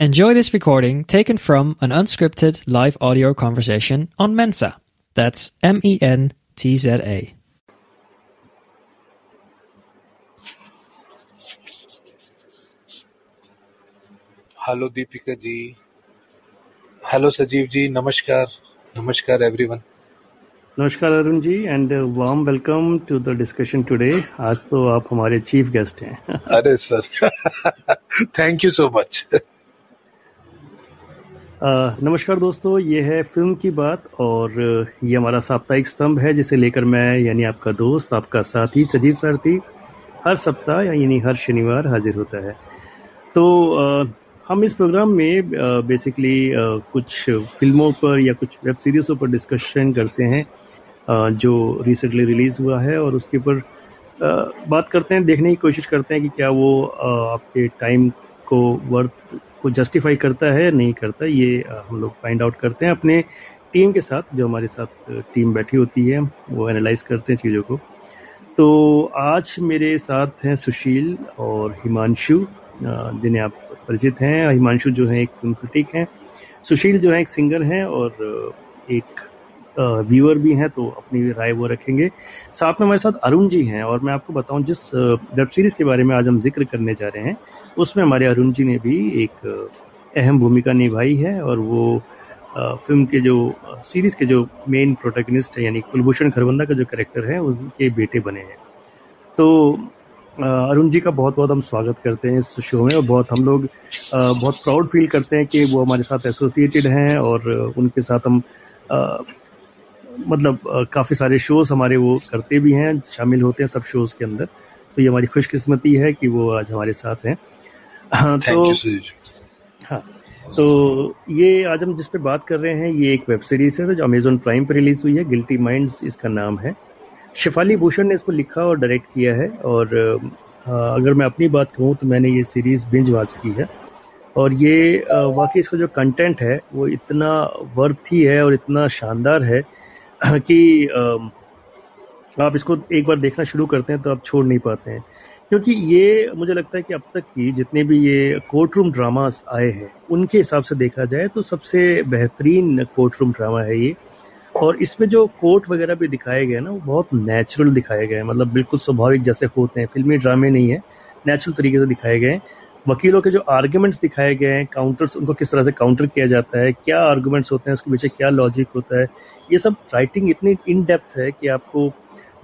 Enjoy this recording taken from an unscripted live audio conversation on Mensa. That's M E N T Z A. Hello Deepika ji hello Sajeev ji नमस्कार नमस्कार everyone नमस्कार Arun ji and warm welcome to the discussion today आज तो आप हमारे chief guest हैं अरे sir thank you so much नमस्कार दोस्तों, ये है फ़िल्म की बात और ये हमारा साप्ताहिक स्तंभ है, जिसे लेकर मैं, यानी आपका दोस्त, आपका साथी सजीव सारथी, हर सप्ताह, यानी हर शनिवार हाजिर होता है। तो हम इस प्रोग्राम में बेसिकली कुछ फ़िल्मों पर या कुछ वेब सीरीज़ों पर डिस्कशन करते हैं जो रिसेंटली रिलीज़ हुआ है और उसके ऊपर बात करते हैं, देखने की कोशिश करते हैं कि क्या वो आपके टाइम को वर्थ को जस्टिफाई करता है या नहीं करता, ये हम लोग फाइंड आउट करते हैं अपने टीम के साथ, जो हमारे साथ टीम बैठी होती है, वो एनालाइज करते हैं चीज़ों को। तो आज मेरे साथ हैं सुशील और हिमांशु जिन्हें आप परिचित हैं। हिमांशु जो है, एक फ़िल्म क्रिटिक हैं। सुशील जो है, एक सिंगर हैं और एक व्यूअर भी हैं तो अपनी राय वो रखेंगे। साथ में हमारे साथ अरुण जी हैं, और मैं आपको बताऊँ, जिस वेब सीरीज़ के बारे में आज हम ज़िक्र करने जा रहे हैं, उसमें हमारे अरुण जी ने भी एक अहम भूमिका निभाई है, और वो फ़िल्म के जो सीरीज़ के जो मेन प्रोटेगनिस्ट है, यानी कुलभूषण खरबंदा का जो करेक्टर है, उनके बेटे बने हैं। तो अरुण जी का बहुत बहुत हम स्वागत करते हैं इस शो में, और बहुत हम लोग बहुत प्राउड फील करते हैं कि वो हमारे साथ एसोसिएटेड हैं, और उनके साथ हम मतलब काफ़ी सारे शोज़ हमारे वो करते भी हैं शामिल होते हैं सब शोज़ के अंदर। तो ये हमारी खुशकिस्मती है कि वो आज हमारे साथ हैं। हाँ, तो हाँ तो ये आज हम जिस पे बात कर रहे हैं ये एक वेब सीरीज़ है जो अमेजोन प्राइम पर रिलीज़ हुई है गिल्टी माइंड्स इसका नाम है। शिफाली भूषण ने इसको लिखा और डायरेक्ट किया है और अगर मैं अपनी बात कहूँ तो मैंने ये सीरीज़ बिंज वॉच की है। और ये वाकई इसका जो कंटेंट है वो इतना वर्थ ही है और इतना शानदार है कि आप इसको एक बार देखना शुरू करते हैं तो आप छोड़ नहीं पाते हैं। क्योंकि ये मुझे लगता है कि अब तक की जितने भी ये कोर्ट रूम ड्रामास आए हैं, उनके हिसाब से देखा जाए तो सबसे बेहतरीन कोर्ट रूम ड्रामा है ये। और इसमें जो कोर्ट वगैरह भी दिखाए गए ना, वो बहुत नेचुरल दिखाए गए हैं। मतलब बिल्कुल स्वाभाविक जैसे होते हैं, फिल्मी ड्रामे नहीं है नेचुरल तरीके से दिखाए गए वकीलों के जो आर्ग्यूमेंट्स दिखाए गए हैं काउंटर्स उनको किस तरह से काउंटर किया जाता है, क्या आर्ग्यूमेंट्स होते हैं, उसके पीछे क्या लॉजिक होता है, ये सब राइटिंग इतनी इन डेप्थ है कि आपको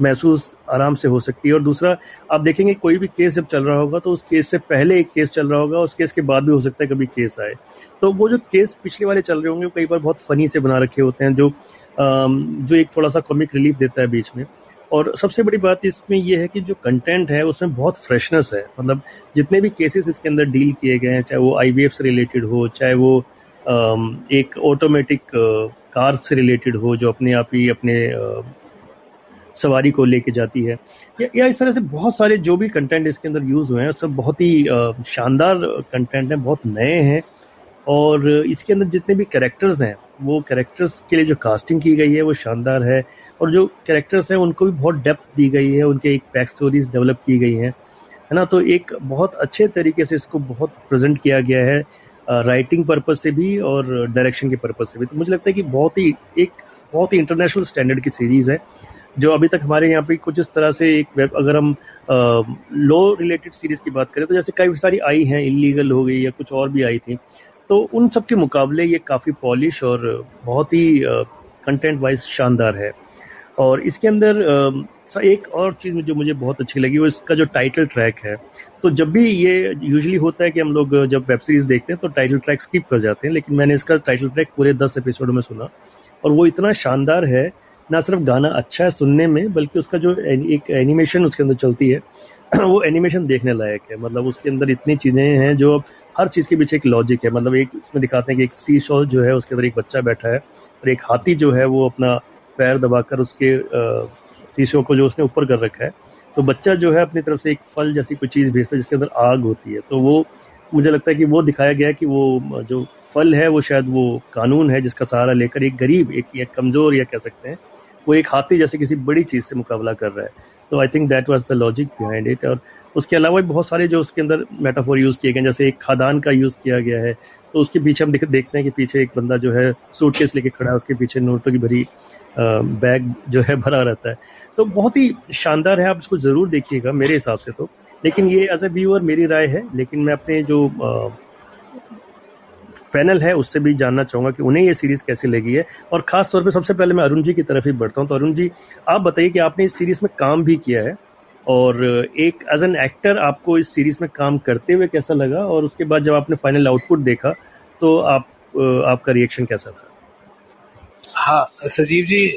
महसूस आराम से हो सकती है। और दूसरा, आप देखेंगे कोई भी केस जब चल रहा होगा तो उस केस से पहले एक केस चल रहा होगा, उस केस के बाद भी हो सकता है कभी केस आए। तो वो जो केस पिछले वाले चल रहे होंगे, वो कई बार बहुत फनी से बना रखे होते हैं, जो जो एक थोड़ा सा कॉमिक रिलीफ देता है बीच में। और सबसे बड़ी बात इसमें यह है कि जो कंटेंट है उसमें बहुत फ्रेशनेस है। मतलब जितने भी केसेस इसके अंदर डील किए गए हैं चाहे वो आईवीएफ से रिलेटेड हो चाहे वो एक ऑटोमेटिक कार से रिलेटेड हो जो अपने आप ही अपने सवारी को लेके जाती है। या, या इस तरह से बहुत सारे जो भी कंटेंट इसके अंदर यूज़ हुए हैं सब बहुत ही शानदार कंटेंट हैं बहुत नए हैं। और इसके अंदर जितने भी कैरेक्टर्स हैं वो कैरेक्टर्स के लिए जो कास्टिंग की गई है वो शानदार है। और जो कैरेक्टर्स हैं, उनको भी बहुत डेप्थ दी गई है, उनके एक बैक स्टोरीज डेवलप की गई हैं, है ना? तो एक बहुत अच्छे तरीके से इसको बहुत प्रेजेंट किया गया है राइटिंग पर्पज से भी और डायरेक्शन के पर्पज से भी। तो मुझे लगता है कि बहुत ही, एक बहुत ही इंटरनेशनल स्टैंडर्ड की सीरीज़ है, जो अभी तक हमारे यहाँ पे कुछ इस तरह से एक वेब अगर हम लो रिलेटेड सीरीज़ की बात करें तो जैसे कई सारी आई हैं इलीगल हो गई या कुछ और भी आई थी तो उन सब के मुकाबले ये काफ़ी पॉलिश और बहुत ही कंटेंट वाइज शानदार है। और इसके अंदर एक और चीज़ जो मुझे बहुत अच्छी लगी, वो इसका जो टाइटल ट्रैक है। तो जब भी ये यूजली होता है कि हम लोग जब वेब सीरीज़ देखते हैं तो टाइटल ट्रैक स्किप कर जाते हैं, लेकिन मैंने इसका टाइटल ट्रैक पूरे दस एपिसोड में सुना। और वो इतना शानदार है, ना सिर्फ़ गाना अच्छा है सुनने में, बल्कि उसका जो एक एनिमेशन उसके अंदर चलती है, वो एनिमेशन देखने लायक है। मतलब उसके अंदर इतनी चीज़ें हैं जो हर चीज़ के पीछे एक लॉजिक है। मतलब एक उसमें दिखाते हैं कि एक सी शॉल जो है, उसके अंदर एक बच्चा बैठा है, और एक हाथी जो है, वो अपना पैर दबाकर उसके शीशों को जो उसने ऊपर कर रखा है तो बच्चा जो है अपनी तरफ़ से एक फल जैसी कोई चीज़ भेजता है जिसके अंदर आग होती है। तो वो, मुझे लगता है कि वो दिखाया गया है कि वो, जो फल है वो शायद वो कानून है जिसका सहारा लेकर एक गरीब, एक, या कमज़ोर या कह सकते हैं, वो एक हाथी जैसे किसी बड़ी चीज़ से मुकाबला कर रहा है। तो I think that was the logic behind it और उसके अलावा भी बहुत सारे जो उसके अंदर मेटाफोर यूज़ किए गए जैसे एक खादान का यूज़ किया गया है तो उसके पीछे हम देखते हैं कि पीछे एक बंदा जो है सूटकेस लेके खड़ा है, उसके पीछे नोटों की भरी बैग जो है भरा रहता है। तो बहुत ही शानदार है, आप इसको ज़रूर देखिएगा मेरे हिसाब से तो। लेकिन ये एज ए व्यूअर मेरी राय है, लेकिन मैं अपने जो पैनल है, उससे भी जानना चाहूँगा कि उन्हें ये सीरीज़ कैसी लगी है। और खास तौर पे सबसे पहले मैं अरुण जी की तरफ़ ही बढ़ता हूँ। तो अरुण जी, आप बताइए कि आपने इस सीरीज़ में काम भी किया है? और एक एज एन एक्टर आपको इस सीरीज़ में काम करते हुए कैसा लगा? और उसके बाद जब आपने फाइनल आउटपुट देखा तो आप आपका रिएक्शन कैसा था? हाँ Sajeev ji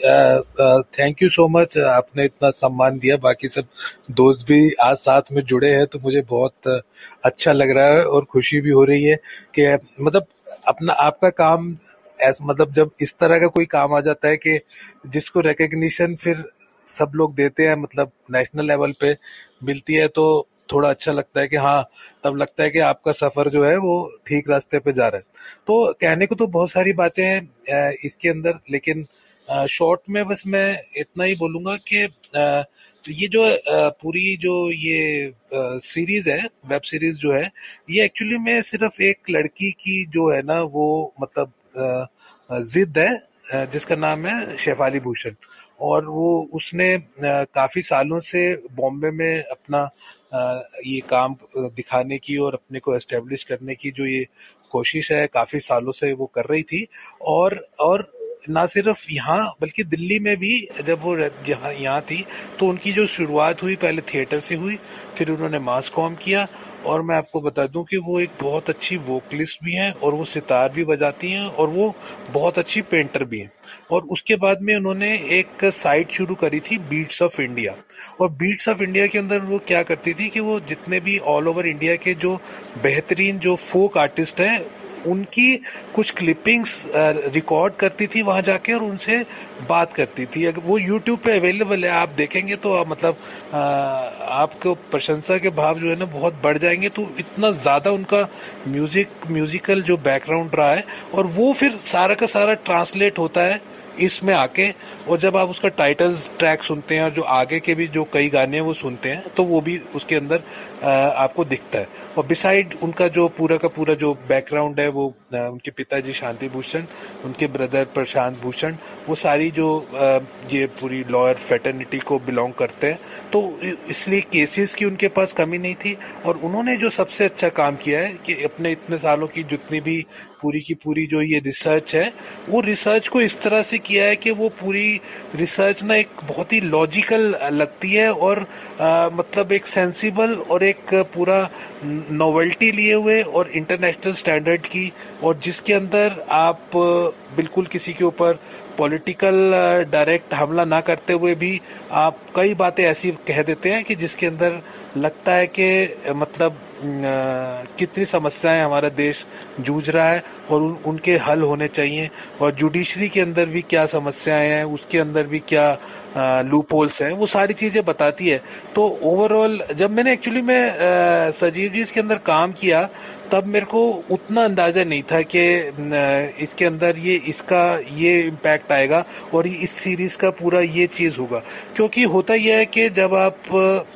thank you so much आपने इतना सम्मान दिया। बाकी सब दोस्त भी आज साथ में जुड़े हैं तो मुझे बहुत अच्छा लग रहा है और खुशी भी हो रही है कि मतलब अपना, आपका काम, ऐसा मतलब जब इस तरह का कोई काम आ जाता है कि जिसको रिकग्निशन फिर सब लोग देते हैं मतलब नेशनल लेवल पे मिलती है तो थोड़ा अच्छा लगता है कि हाँ तब लगता है कि आपका सफ़र जो है वो ठीक रास्ते पे जा रहा है। तो कहने को तो बहुत सारी बातें हैं इसके अंदर, लेकिन शॉर्ट में बस मैं इतना ही बोलूँगा कि ये जो पूरी जो ये सीरीज़ है वेब सीरीज़ जो है, ये एक्चुअली में सिर्फ़ एक लड़की की जो है ना, वो मतलब जिद है जिसका नाम है शेफाली भूषण। और वो, उसने काफ़ी सालों से बॉम्बे में अपना ये काम दिखाने की और अपने को एस्टेब्लिश करने की जो ये कोशिश है, काफ़ी सालों से वो कर रही थी। और और ना सिर्फ़ यहाँ, बल्कि दिल्ली में भी जब वो यहाँ थी तो उनकी जो शुरुआत हुई, पहले थिएटर से हुई, फिर उन्होंने मास कॉम किया और मैं आपको बता दूँ कि वो एक बहुत अच्छी वोकलिस्ट भी हैं और वो सितार भी बजाती हैं और वो बहुत अच्छी पेंटर भी हैं। और उसके बाद में उन्होंने एक साइट शुरू करी थी बीट्स ऑफ़ इंडिया और बीट्स ऑफ़ इंडिया के अंदर वो क्या करती थी कि वो जितने भी ऑल ओवर इंडिया के जो बेहतरीन जो फोक आर्टिस्ट हैं उनकी कुछ क्लिपिंग्स रिकॉर्ड करती थी वहाँ जाके और उनसे बात करती थी। अगर वो यूट्यूब पे अवेलेबल है, आप देखेंगे तो मतलब आपको प्रशंसा के भाव जो है ना, बहुत बढ़ जाएँगे। तो इतना ज़्यादा उनका म्यूज़िक म्यूजिकल जो बैकग्राउंड रहा है, और वो फिर सारा का सारा ट्रांसलेट होता है। इसमें आके और जब आप उसका टाइटल ट्रैक सुनते हैं और जो आगे के भी जो कई गाने हैं वो सुनते हैं तो वो भी उसके अंदर आपको दिखता है। और बिसाइड उनका जो पूरा का पूरा जो बैकग्राउंड है, वो उनके पिताजी शांति भूषण उनके ब्रदर प्रशांत भूषण वो सारी जो ये पूरी लॉयर फेटर्निटी को बिलोंग करते हैं। तो इसलिए केसेस की उनके पास कमी नहीं थी और उन्होंने जो सबसे अच्छा काम किया है कि अपने इतने सालों की जितनी भी पूरी की पूरी जो ये रिसर्च है वो रिसर्च को इस तरह से किया है कि वो पूरी रिसर्च ना एक बहुत ही लॉजिकल लगती है और आ, मतलब एक सेंसिबल और एक पूरा नोवेल्टी लिए हुए और इंटरनेशनल स्टैंडर्ड की और जिसके अंदर आप बिल्कुल किसी के ऊपर पॉलिटिकल डायरेक्ट हमला ना करते हुए भी आप कई बातें ऐसी कह देते हैं कि जिसके अंदर लगता है कि मतलब कितनी समस्याएँ हमारा देश जूझ रहा है और उन, उनके हल होने चाहिए और जुडिशरी के अंदर भी क्या समस्याएँ हैं उसके अंदर भी क्या लूप होल्स हैं वो सारी चीज़ें बताती है। तो ओवरऑल जब मैंने एक्चुअली मैं सजीव जी इसके अंदर काम किया तब मेरे को उतना अंदाज़ा नहीं था कि इसके अंदर ये इसका ये इम्पैक्ट आएगा और इस सीरीज़ का पूरा ये चीज़ होगा। क्योंकि होता यह है कि जब आप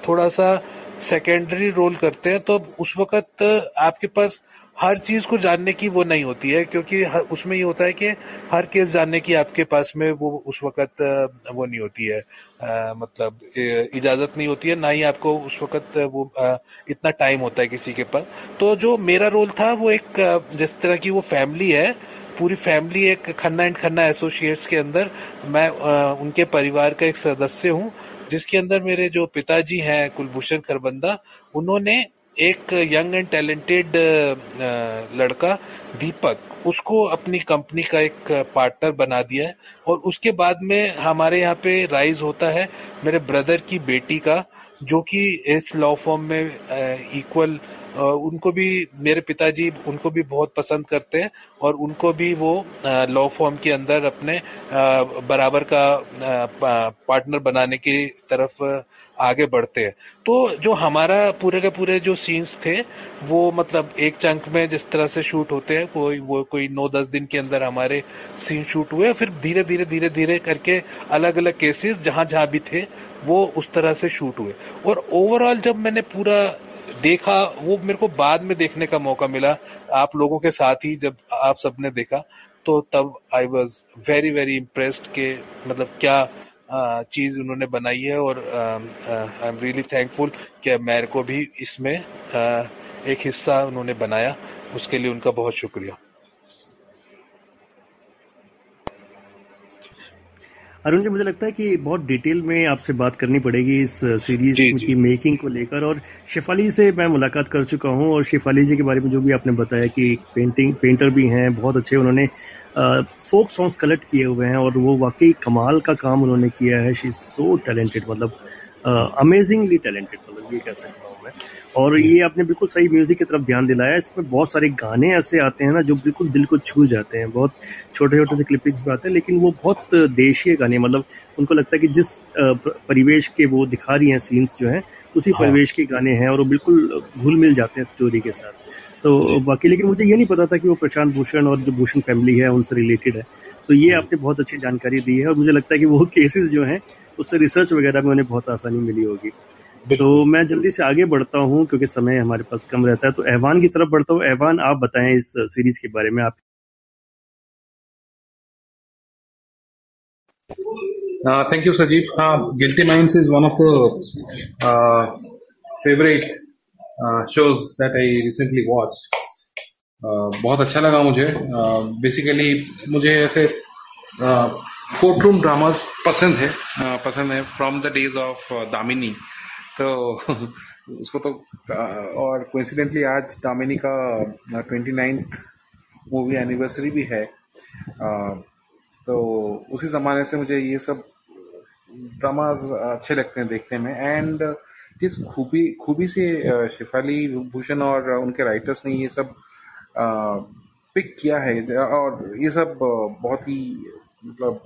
थोड़ा सा सेकेंडरी रोल करते हैं तो उस वक्त आपके पास हर चीज़ को जानने की वो नहीं होती है क्योंकि उसमें ये होता है कि हर केस जानने की आपके पास में वो उस वक्त वो नहीं होती है। आ, मतलब इजाज़त नहीं होती है ना ही आपको उस वक्त वो आ, इतना टाइम होता है किसी के पास। तो जो मेरा रोल था वो एक जिस तरह की वो फैमिली है पूरी फैमिली एक खन्ना एंड खन्ना एसोसिएट्स के अंदर, मैं उनके परिवार का एक सदस्य हूँ, जिसके अंदर मेरे जो पिताजी हैं कुलभूषण खरबंदा, उन्होंने एक यंग एंड टैलेंटेड लड़का, दीपक, उसको अपनी कंपनी का एक पार्टनर बना दिया है और उसके बाद में हमारे यहाँ पे राइज होता है मेरे ब्रदर की बेटी का, जो कि इस लॉ फॉर्म में इक्वल उनको भी, मेरे पिताजी उनको भी बहुत पसंद करते हैं और उनको भी वो लॉ फॉर्म के अंदर अपने बराबर का पार्टनर बनाने की तरफ़ आगे बढ़ते हैं। तो जो हमारा पूरे के पूरे जो सीन्स थे, वो मतलब एक चंक में जिस तरह से शूट होते हैं, कोई, वो कोई नौ दस दिन के अंदर हमारे सीन शूट हुए फिर धीरे धीरे धीरे धीरे करके अलग अलग केसेस जहाँ जहाँ भी थे, वो उस तरह से शूट हुए। और ओवरऑल जब मैंने पूरा देखा, वो मेरे को बाद में देखने का मौका मिला। आप लोगों के साथ ही जब आप सबने देखा तो तब I was very very impressed के मतलब क्या चीज़ उन्होंने बनाई है और आई एम रियली थैंकफुल कि मेरे को भी इसमें एक हिस्सा उन्होंने बनाया। उसके लिए उनका बहुत शुक्रिया। अरुण जी मुझे लगता है कि बहुत डिटेल में आपसे बात करनी पड़ेगी इस सीरीज़ की मेकिंग को लेकर। और शेफाली से मैं मुलाकात कर चुका हूँ और शेफाली जी के बारे में जो भी आपने बताया कि पेंटिंग पेंटर भी हैं बहुत अच्छे उन्होंने फोक सॉन्ग्स कलेक्ट किए हुए हैं और वो वाकई कमाल का काम उन्होंने किया है। शी इज़ सो टैलेंटेड मतलब अमेजिंगली टैलेंटेड मतलब ये कह सकता हूँ। मैं और ये आपने बिल्कुल सही म्यूज़िक की तरफ़ ध्यान दिलाया। इसमें बहुत सारे गाने ऐसे आते हैं ना जो बिल्कुल दिल को छू जाते हैं। बहुत छोटे छोटे से क्लिपिंग्स में आते हैं लेकिन वो बहुत देशीय गाने मतलब उनको लगता है कि जिस परिवेश के वो दिखा रही हैं सीन्स जो हैं उसी हाँ। परिवेश के गाने हैं और वो बिल्कुल घुल मिल जाते हैं स्टोरी के साथ। तो बाकी लेकिन मुझे ये नहीं पता था कि वो प्रशांत भूषण और जो भूषण फैमिली है उनसे रिलेटेड है। तो ये हाँ। आपने बहुत अच्छी जानकारी दी है और मुझे लगता है कि वो केसेस जो हैं उससे रिसर्च वगैरह में उन्हें बहुत आसानी मिली होगी। तो मैं जल्दी से आगे बढ़ता हूँ क्योंकि समय हमारे पास कम रहता है। तो एहवान की तरफ़ बढ़ता हूँ। एहवान आप बताएँ इस सीरीज़ के बारे में। आप थैंक यू सजीव हाँ Guilty Minds is one of the favourite shows that I recently watched बहुत अच्छा लगा मुझे। बेसिकली uh, मुझे ऐसे कोर्ट रूम ड्रामास पसंद है। Uh, पसंद है from the days of Damini तो उसको तो और कोइंसिडेंटली आज दामिनी का ट्वेंटी नाइन्थ मूवी एनिवर्सरी भी है। तो उसी ज़माने से मुझे ये सब ड्रामाज अच्छे लगते हैं देखने में। एंड जिस खूबी खूबी से शिफाली, भूषण और उनके राइटर्स ने ये सब पिक किया है। और ये सब बहुत ही मतलब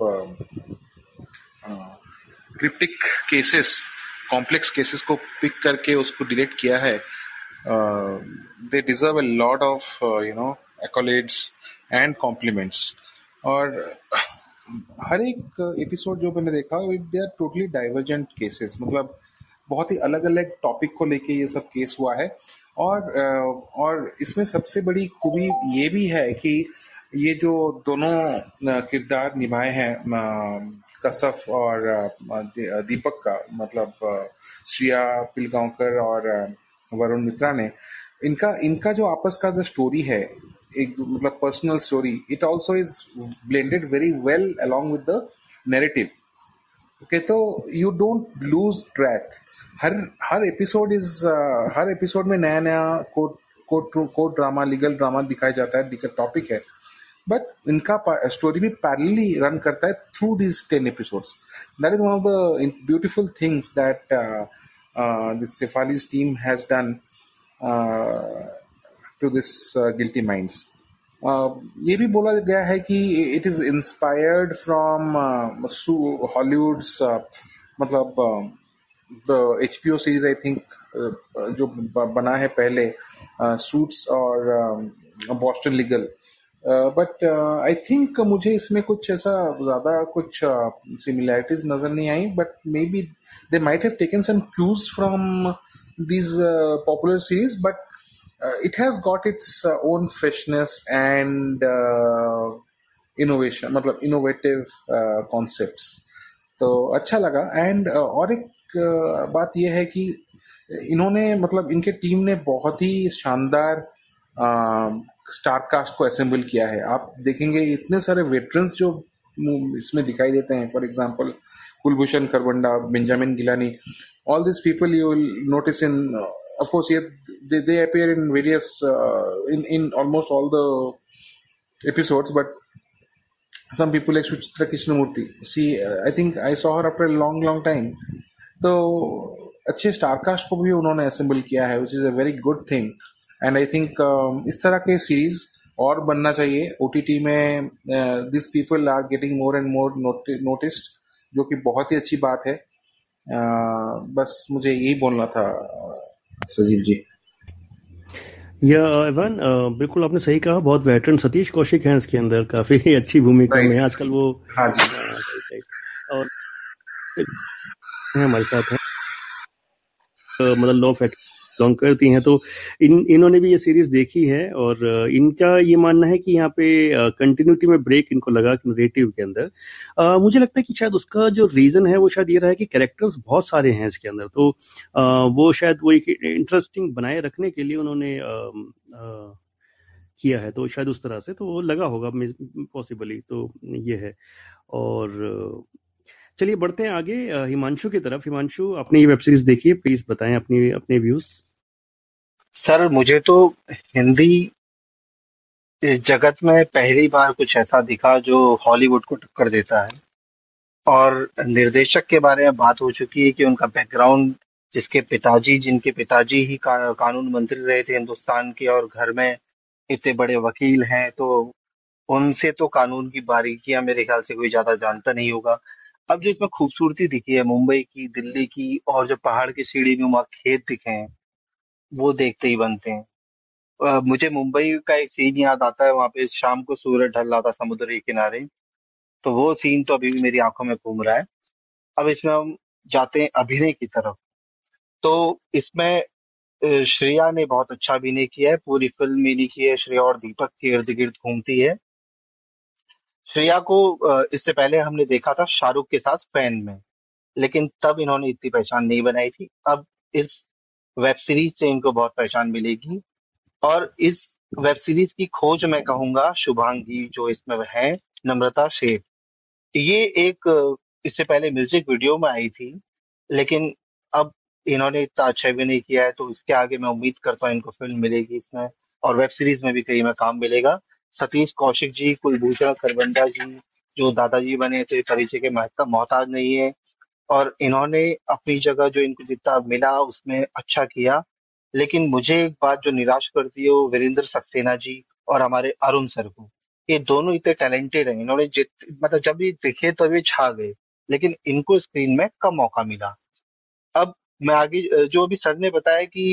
क्रिप्टिक केसेस कॉम्प्लेक्स केसेस को पिक करके उसको डिरेक्ट किया है they deserve a lot of you know accolades and compliments और हर एक एपिसोड जो मैंने देखा they are totally divergent cases मतलब बहुत ही अलग अलग टॉपिक को लेके ये सब केस हुआ है। और और इसमें सबसे बड़ी खूबी ये भी है कि ये जो दोनों किरदार निभाए हैं कसफ और दीपक का मतलब श्रिया पिलगांवकर और वरुण मित्रा ने, इनका इनका जो आपस का जो स्टोरी है, एक मतलब personal story it also is blended very well along with the narrative okay तो यू डोंट लूज ट्रैक हर हर एपिसोड इज़ हर एपिसोड में नया नया court court court drama legal drama दिखाया जाता है टॉपिक है। बट इनका स्टोरी भी पैरेलली रन करता है through this ten episodes that is one of the beautiful things that this team has done to this Guilty Minds ये भी बोला गया है कि it is inspired from Hollywood's मतलब the H P O series I think जो बना है पहले सूट्स uh, और Boston um, legal but I think मुझे इसमें कुछ ऐसा ज़्यादा कुछ सिमिलैरिटीज uh, नज़र नहीं आई but maybe they might have taken some cues from these uh, popular series but uh, it has got its uh, own freshness and uh, innovation मतलब innovative uh, concepts. तो अच्छा लगा एंड uh, और एक uh, बात यह है कि इन्होंने मतलब इनके टीम ने बहुत ही शानदार uh, स्टार कास्ट को असेंबल किया है आप देखेंगे इतने सारे वेटरन्स जो इसमें दिखाई देते हैं for example Kulbhushan Kharbanda Benjamin Gilani all this people you will notice in of course yeah, they, they appear in various uh, in in almost all the episodes but some people like Suchitra Krishnamurti see uh, I think I saw her after a long long time तो अच्छे star cast को भी उन्होंने assemble किया है which is a very good thing and I think इस तरह के सीरीज़ और बनना चाहिए। ओ में this people are getting more and more noticed जो कि बहुत ही अच्छी बात है। uh, बस मुझे यही बोलना था सजीव जी। या इवान बिल्कुल आपने सही कहा बहुत वेटरन सतीश कौशिक हैं इसके अंदर काफ़ी अच्छी भूमिका में आजकल वो हाँ जी। और हमारे साथ है। मतलब लॉ ऑफ़ लॉन्ग करती हैं। तो इन इन्होंने भी ये सीरीज़ देखी है और इनका ये मानना है कि यहाँ पे कंटिन्यूटी में ब्रेक इनको लगा नरेटिव के अंदर। आ, मुझे लगता है कि शायद उसका जो रीजन है वो शायद ये रहा है कि कैरेक्टर्स बहुत सारे हैं इसके अंदर। तो आ, वो शायद वो एक इंटरेस्टिंग बनाए रखने के लिए उन्होंने आ, किया है। तो शायद उस तरह से तो वो लगा होगा पॉसिबली तो ये है। और चलिए बढ़ते हैं आगे हिमांशु की तरफ़। हिमांशु आपने ये वेब सीरीज़ देखी है प्लीज़ बताएँ अपनी अपने व्यूज़ सर मुझे तो हिंदी जगत में पहली बार कुछ ऐसा दिखा जो हॉलीवुड को टक्कर देता है। और निर्देशक के बारे में बात हो चुकी है कि उनका बैकग्राउंड जिसके पिताजी जिनके पिताजी ही का, कानून मंत्री रहे थे हिंदुस्तान के और घर में इतने बड़े वकील हैं तो उनसे तो कानून की बारीकियाँ मेरे ख्याल से कोई ज़्यादा जानता नहीं होगा। अब जो इसमें खूबसूरती दिखी है मुंबई की दिल्ली की और जो पहाड़ की सीढ़ी में खेत दिखे हैं वो देखते ही बनते हैं। मुझे मुंबई का एक सीन याद आता है, वहाँ पे शाम को सूरज ढल रहा था समुद्र के किनारे। तो वो सीन तो अभी भी मेरी आँखों में घूम रहा है। अब इसमें हम जाते हैं अभिनय की तरफ़। तो इसमें श्रेया ने बहुत अच्छा अभिनय किया है। पूरी फ़िल्म में लिखी है, श्रेया और दीपक के इर्द गिर्द घूमती है। श्रेया को इससे पहले हमने देखा था शाहरुख के साथ फ़ैन में, लेकिन तब इन्होंने इतनी पहचान नहीं बनाई थी। अब इस वेब सीरीज़ से इनको बहुत पहचान मिलेगी। और इस वेब सीरीज़ की खोज मैं कहूँगा शुभांगी, जो इसमें है, नम्रता शेख ये एक, इससे पहले म्यूज़िक वीडियो में आई थी, लेकिन अब इन्होंने इतना अच्छा भी नहीं किया है तो इसके आगे मैं उम्मीद करता हूँ इनको फ़िल्म मिलेगी इसमें, और वेब सीरीज़ में भी कहीं में काम मिलेगा। सतीश कौशिक जी, कुलभूषण खरबंदा जी, जो दादाजी बने थे, परिचय के मोहताज नहीं है। और इन्होंने अपनी जगह जो इनको जितना मिला उसमें अच्छा किया। लेकिन मुझे एक बात जो निराश करती है वो वीरेंद्र सक्सेना जी और हमारे अरुण सर को। ये दोनों इतने टैलेंटेड हैं, इन्होंने जित मतलब जब ये दिखे तो ये छा गए, लेकिन इनको स्क्रीन में कम मौका मिला। अब मैं आगे जो अभी सर ने बताया कि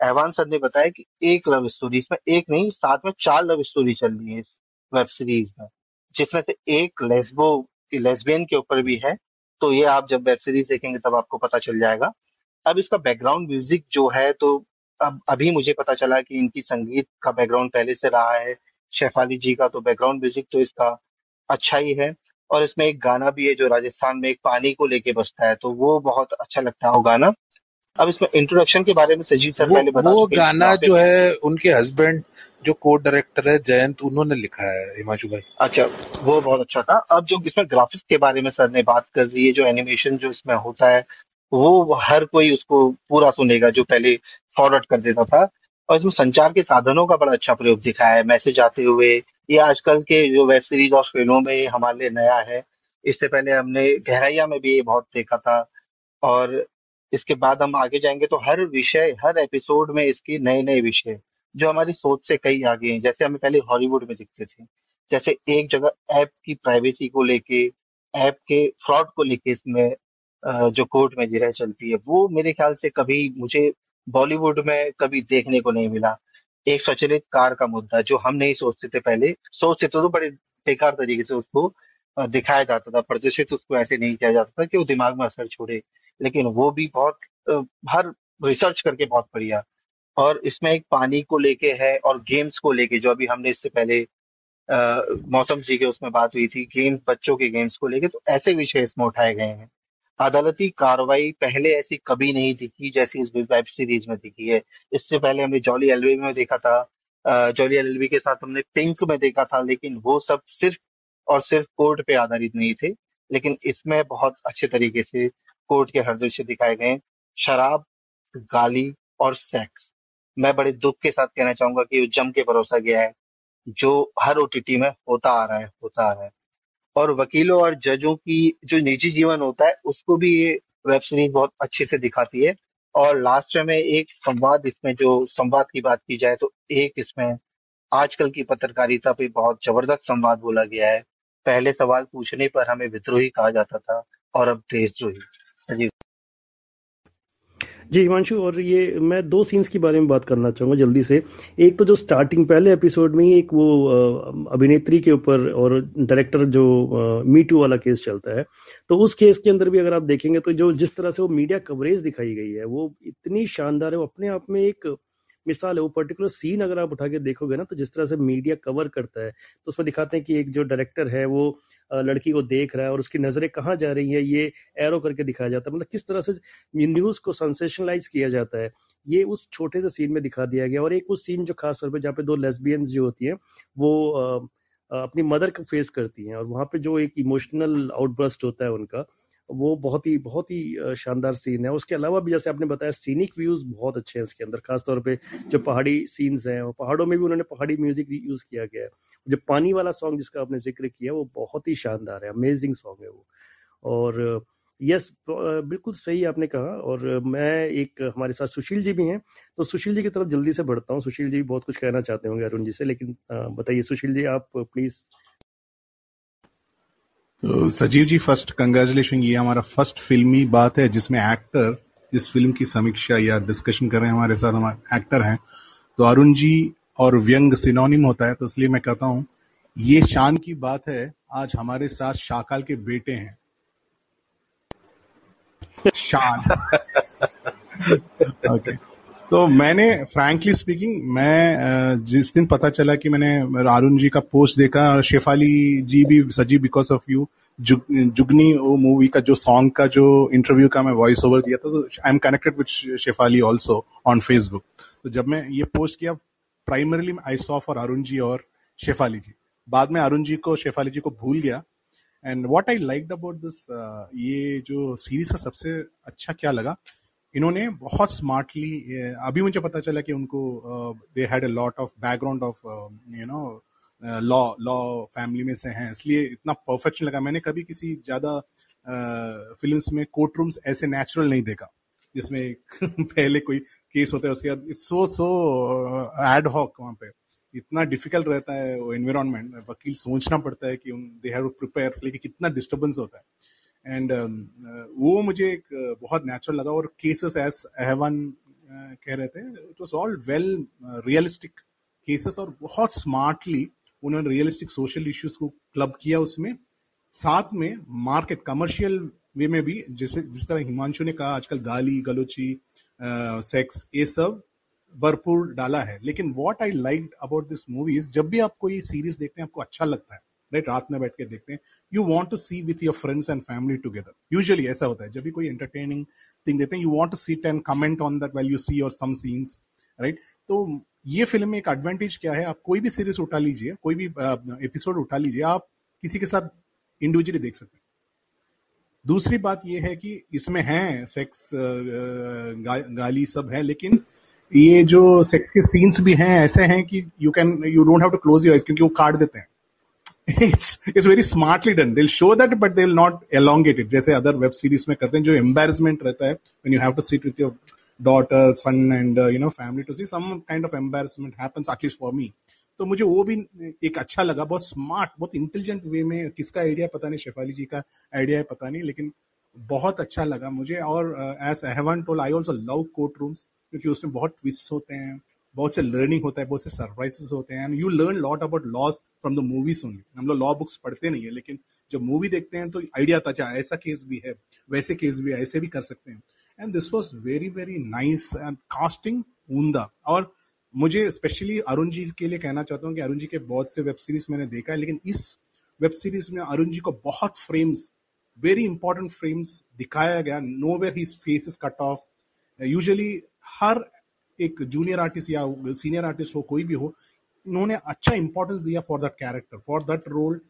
एहवान सर ने बताया कि एक लव स्टोरी इसमें एक नहीं, साथ में चार लव स्टोरी चल रही है इस वेब सीरीज़ में, जिसमें से एक लेस्बो लेस्बियन के ऊपर भी है तो ये आप जब वेब सीरीज़ देखेंगे तब आपको पता चल जाएगा। अब इसका बैकग्राउंड म्यूज़िक जो है तो अब अभी मुझे पता चला कि इनकी संगीत का बैकग्राउंड पहले से रहा है शेफाली जी का तो बैकग्राउंड म्यूज़िक तो इसका अच्छा ही है। और इसमें एक गाना भी है जो राजस्थान में एक पानी को लेके बसता है तो वो बहुत अच्छा लगता है वो गाना अब इसमें इंट्रोडक्शन के बारे में सजीव सर पहले बता वो गाना जो है उनके हस्बैंड जो को डायरेक्टर है, जयंत, उन्होंने लिखा है, हिमांशु भाई। अच्छा वो बहुत अच्छा था। अब जो इसमें ग्राफिक्स के बारे में सर ने बात कर रही है जो एनिमेशन जो इसमें होता है, वो हर कोई उसको पूरा सुनेगा जो पहले फॉरवर्ड कर देता था। और इसमें संचार के साधनों का बड़ा अच्छा प्रयोग दिखा है मैसेज आते हुए। ये आजकल के जो वेब सीरीज़ और फ़िल्मों में हमारे लिए नया है। इससे पहले हमने गहराइया में भी ये बहुत देखा था। और इसके बाद हम आगे जाएँगे तो हर विषय, हर एपिसोड में इसके नए नए विषय जो हमारी सोच से कई आगे हैं, जैसे हमें पहले हॉलीवुड में दिखते थे, जैसे एक जगह ऐप की प्राइवेसी को लेके, ऐप के फ्रॉड को लेके इसमें जो कोर्ट में जिरह चलती है, वो मेरे ख्याल से कभी मुझे बॉलीवुड में कभी देखने को नहीं मिला। एक स्वचलित कार का मुद्दा, जो हम नहीं सोचते थे पहले, सोचते थे तो बड़े बेकार तरीके से उसको दिखाया जाता था, प्रदर्शित उसको ऐसे नहीं किया जाता था कि वो दिमाग में असर छोड़े, लेकिन वो भी बहुत हर रिसर्च करके बहुत बढ़िया। और इसमें एक पानी को लेके है और गेम्स को लेके जो अभी हमने इससे पहले आ, मौसम जी के उसमें बात हुई थी गेम बच्चों के गेम्स को लेके तो ऐसे विषय इसमें उठाए गए हैं। अदालती कार्रवाई पहले ऐसी कभी नहीं दिखी जैसी इस वेब सीरीज़ में दिखी है। इससे पहले हमने जॉली एलवी में देखा था जॉली एलवी के साथ हमने पिंक में देखा था लेकिन वो सब सिर्फ़ और सिर्फ़ कोर्ट पे आधारित नहीं थे लेकिन इसमें बहुत अच्छे तरीके से कोर्ट के हर दृश्य दिखाए गए शराब गाली और सेक्स मैं बड़े दुख के साथ कहना चाहूँगा कि जम के परोसा गया है। जो हर ओटीटी में होता आ रहा है, होता आ रहा है। और वकीलों और जजों की जो निजी जीवन होता है, उसको भी ये वेब सीरीज़ बहुत अच्छे से दिखाती है। और लास्ट में एक संवाद, इसमें जो संवाद की बात की जाए तो एक इसमें आजकल की पत्रकारिता पे बहुत ज़बरदस्त संवाद बोला गया है। पहले सवाल पूछने पर हमें विद्रोही कहा जाता था और अब देशद्रोही। सजीव जी, हिमांशु, और ये मैं दो सीन्स के बारे में बात करना चाहूँगा जल्दी से। एक तो जो स्टार्टिंग पहले एपिसोड में ही एक वो अभिनेत्री के ऊपर और डायरेक्टर जो मीटू वाला केस चलता है। तो उस केस के अंदर भी अगर आप देखेंगे तो जो जिस तरह से वो मीडिया कवरेज दिखाई गई है, वो इतनी शानदार है, वो अपने आप में एक मिसाल है। वो पर्टिकुलर सीन अगर आप उठा के देखोगे ना तो जिस तरह से मीडिया कवर करता है तो उसमें दिखाते हैं कि एक जो डायरेक्टर है, वो लड़की को देख रहा है और उसकी नज़रें कहाँ जा रही है, ये एरो करके दिखाया जाता है। मतलब किस तरह से न्यूज़ को सेंसेशनलाइज किया जाता है, ये उस छोटे से सीन में दिखा दिया गया। और एक उस सीन जो खास तौर पर जहाँ पे दो लेस्बियंस जो होती हैं, वो अपनी मदर को फेस करती हैं और वहाँ पे जो एक इमोशनल आउटबर्स्ट होता है उनका वो बहुत ही बहुत ही शानदार सीन है। उसके अलावा भी जैसे आपने बताया सीनिक व्यूज़ बहुत अच्छे हैं इसके अंदर, खासतौर पे जो पहाड़ी सीन्स हैं और पहाड़ों में भी उन्होंने पहाड़ी म्यूज़िक यूज़ किया गया है। जो पानी वाला सॉन्ग जिसका आपने ज़िक्र किया, वो बहुत ही शानदार है अमेजिंग सॉन्ग है वो। और यस बिल्कुल सही आपने कहा और मैं एक, हमारे साथ सुशील जी भी हैं तो सुशील जी की तरफ़ जल्दी से बढ़ता हूँ। सुशील जी बहुत कुछ कहना चाहते होंगे अरुण जी से, लेकिन बताइए सुशील जी, आप प्लीज़ तो सजीव जी फ़र्स्ट कंग्रेचुलेशन ये हमारा फ़र्स्ट फिल्मी बात है जिसमें एक्टर इस फ़िल्म की समीक्षा या डिस्कशन कर रहे हैं हमारे साथ हमारे एक्टर हैं। तो अरुण जी और व्यंग सिनोनिम होता है तो इसलिए मैं कहता हूँ ये शान की बात है आज हमारे साथ शाकाल के बेटे हैं। शान। Okay okay. तो मैंने फ्रैंकली स्पीकिंग मैं जिस दिन पता चला कि मैंने अरुण जी का पोस्ट देखा शेफाली जी भी सजी बिकॉज़ ऑफ़ यू जुगनी वो मूवी का जो सॉन्ग का जो इंटरव्यू का मैं वॉइस ओवर दिया था तो I am connected with Shefali also on Facebook तो जब मैं ये पोस्ट किया primarily I saw for Arun ji और शेफाली जी बाद में अरुण जी को शेफाली जी को भूल गया. And what I like about this ये जो सीरीज़ का सबसे अच्छा क्या लगा इन्होंने बहुत स्मार्टली अभी मुझे पता चला कि उनको they had a lot of background of you know law law family में से हैं। इसलिए इतना परफेक्शन लगा। मैंने कभी किसी ज़्यादा फिल्म्स में कोर्ट रूम्स ऐसे नेचुरल नहीं देखा, जिसमें पहले कोई केस होता है, उसके बाद it's so so ad hoc वहाँ पे। इतना डिफ़िकल्ट रहता है वो एनवायरमेंट वकील सोचना पड़ता है कि दे हैव प्रिपेयर लेकिन कितना डिस्टर्बेंस होता है। एंड um, uh, वो मुझे एक uh, बहुत नेचुरल लगा और केसेस एज एहवन कह रहे थे it was all well realistic cases और बहुत स्मार्टली उन्होंने रियलिस्टिक सोशल इश्यूज़ को क्लब किया उसमें। साथ में मार्केट कमर्शियल वे में भी जैसे जिस तरह हिमांशु ने कहा आजकल गाली गलोची सेक्स uh, ये सब भरपूर डाला है। लेकिन what I like about this movies जब भी आप कोई सीरीज़ देखते हैं आपको अच्छा लगता है। राइट रात में बैठ के देखते हैं। You want to see with your friends and family together usually ऐसा होता है जब भी कोई एंटरटेनिंग थिंग देते हैं you want to sit and comment on that well you see और सम सीन्स राइट तो ये फ़िल्म में एक एडवांटेज क्या है? आप कोई भी सीरीज़ उठा लीजिए कोई भी एपिसोड उठा लीजिए आप किसी के साथ इंडिविजुअली देख सकते हैं। दूसरी बात यह है कि इसमें है सेक्स गा, गाली सब है लेकिन ये जो सेक्स के सीन्स भी हैं ऐसे हैं कि you can you don't have to close your eyes क्योंकि वो काट देते हैं। It's it's very smartly done they'll show that but they'll not elongate it जैसे अदर वेब सीरीज़ में करते हैं जो embarrassment रहता है when you have to sit with your daughter son and uh, you know family to see some kind of embarrassment happens at least for me तो मुझे वो भी एक अच्छा लगा बहुत स्मार्ट बहुत इंटेलिजेंट वे में किसका आइडिया पता नहीं शेफाली जी का आइडिया है पता नहीं लेकिन बहुत अच्छा लगा मुझे और as Evan told I also love court rooms क्योंकि उसमें बहुत ट्विस्ट होते हैं बहुत से लर्निंग होता है, बहुत से सरप्राइजेस होते हैं and you learn lot about laws from the movies only हम लोग लॉ बुक्स पढ़ते नहीं है, लेकिन जब मूवी देखते हैं तो आइडिया आता अच्छा ऐसा केस भी है, वैसे केस भी है, ऐसे भी कर सकते हैं। And this was very very nice and casting ऊंदा और मुझे स्पेशली अरुण जी के लिए कहना चाहता हूँ कि अरुण जी के बहुत से वेब सीरीज़ मैंने देखा है, लेकिन इस वेब सीरीज़ में अरुण जी को बहुत फ्रेम्स वेरी इंपॉर्टेंट फ्रेम्स दिखाया गया। Nowhere his face is cut off usually हर एक जूनियर आर्टिस्ट या सीनियर आर्टिस्ट हो, कोई भी हो उन्होंने अच्छा इंपॉर्टेंस दिया for that character for that role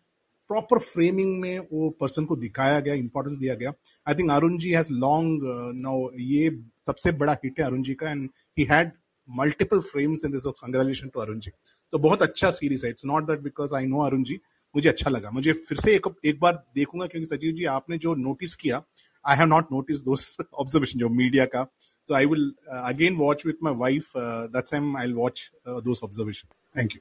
proper framing में वो पर्सन को दिखाया गया इंपॉर्टेंस दिया गया. I think Arun ji has long no ये सबसे बड़ा हिट है अरुण जी का and he had multiple frames in this congratulation to Arun ji तो बहुत अच्छा सीरीज़ है. It's not that because I know Arun ji मुझे अच्छा लगा. मुझे फिर से एक एक बार देखूँगा, क्योंकि सचिव जी, आपने जो नोटिस किया आई हैव नॉट नोटिस दोस्त ऑब्जर्वेशन जो मीडिया का. So I will uh, again watch with my wife. Uh, that time I'll watch uh, those observations. Thank you.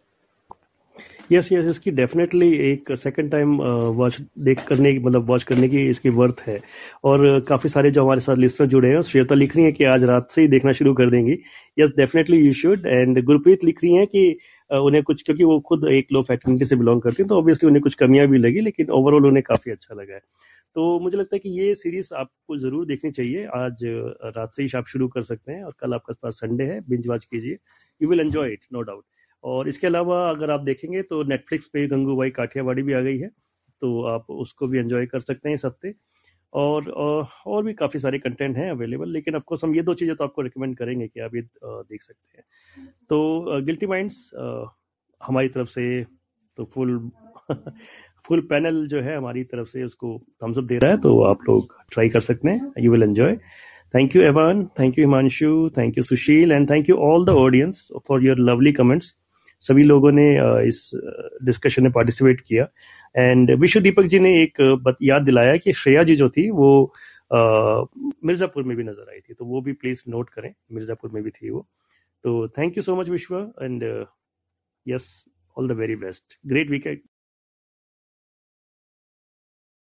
Yes yes इसकी डेफिनेटली एक सेकंड टाइम वॉच देख करने की मतलब watch करने की इसकी वर्थ है और काफ़ी सारे जो हमारे साथ लिस्टर जुड़े हैं श्वेता लिख रही है कि आज रात से ही देखना शुरू कर देंगी yes definitely you should and Gurpreet लिख रही है कि उन्हें कुछ क्योंकि वो खुद एक लो फैटर्निटी से बिलोंग करती हैं तो ऑब्वियसली उन्हें कुछ कमियाँ भी लगी लेकिन ओवरऑल उन्हें काफ़ी अच्छा लगा है तो मुझे लगता है कि ये सीरीज़ आपको ज़रूर देखनी चाहिए। आज रात से ही आप शुरू कर सकते हैं और कल आपके पास संडे है बिंज वॉच कीजिए। You will enjoy it no doubt और इसके अलावा अगर आप देखेंगे तो नेटफ्लिक्स पे गंगूबाई काठियावाड़ी भी आ गई है तो आप उसको भी एंजॉय कर सकते हैं इस हफ़्ते। और और भी काफ़ी सारे कंटेंट हैं अवेलेबल लेकिन ऑफकोर्स हम ये दो चीज़ें तो आपको रिकमेंड करेंगे कि आप ये देख सकते हैं। तो गिल्टी माइंड्स हमारी तरफ़ से तो फुल फुल पैनल जो है हमारी तरफ़ से उसको थम्स अप दे रहा है तो आप लोग ट्राई कर सकते हैं you will enjoy thank you Evan thank you Himanshu thank you Sushil and thank you all the audience for your lovely comments सभी लोगों ने इस डिस्कशन में पार्टिसिपेट किया। एंड विश्व दीपक जी ने एक बात याद दिलाया कि श्रेया जी जो थी, वो मिर्जापुर में भी नज़र आई थी तो वो भी प्लीज़ नोट करें, मिर्जापुर में भी थी वो। तो thank you so much Vishwa and yes all the very best great weekend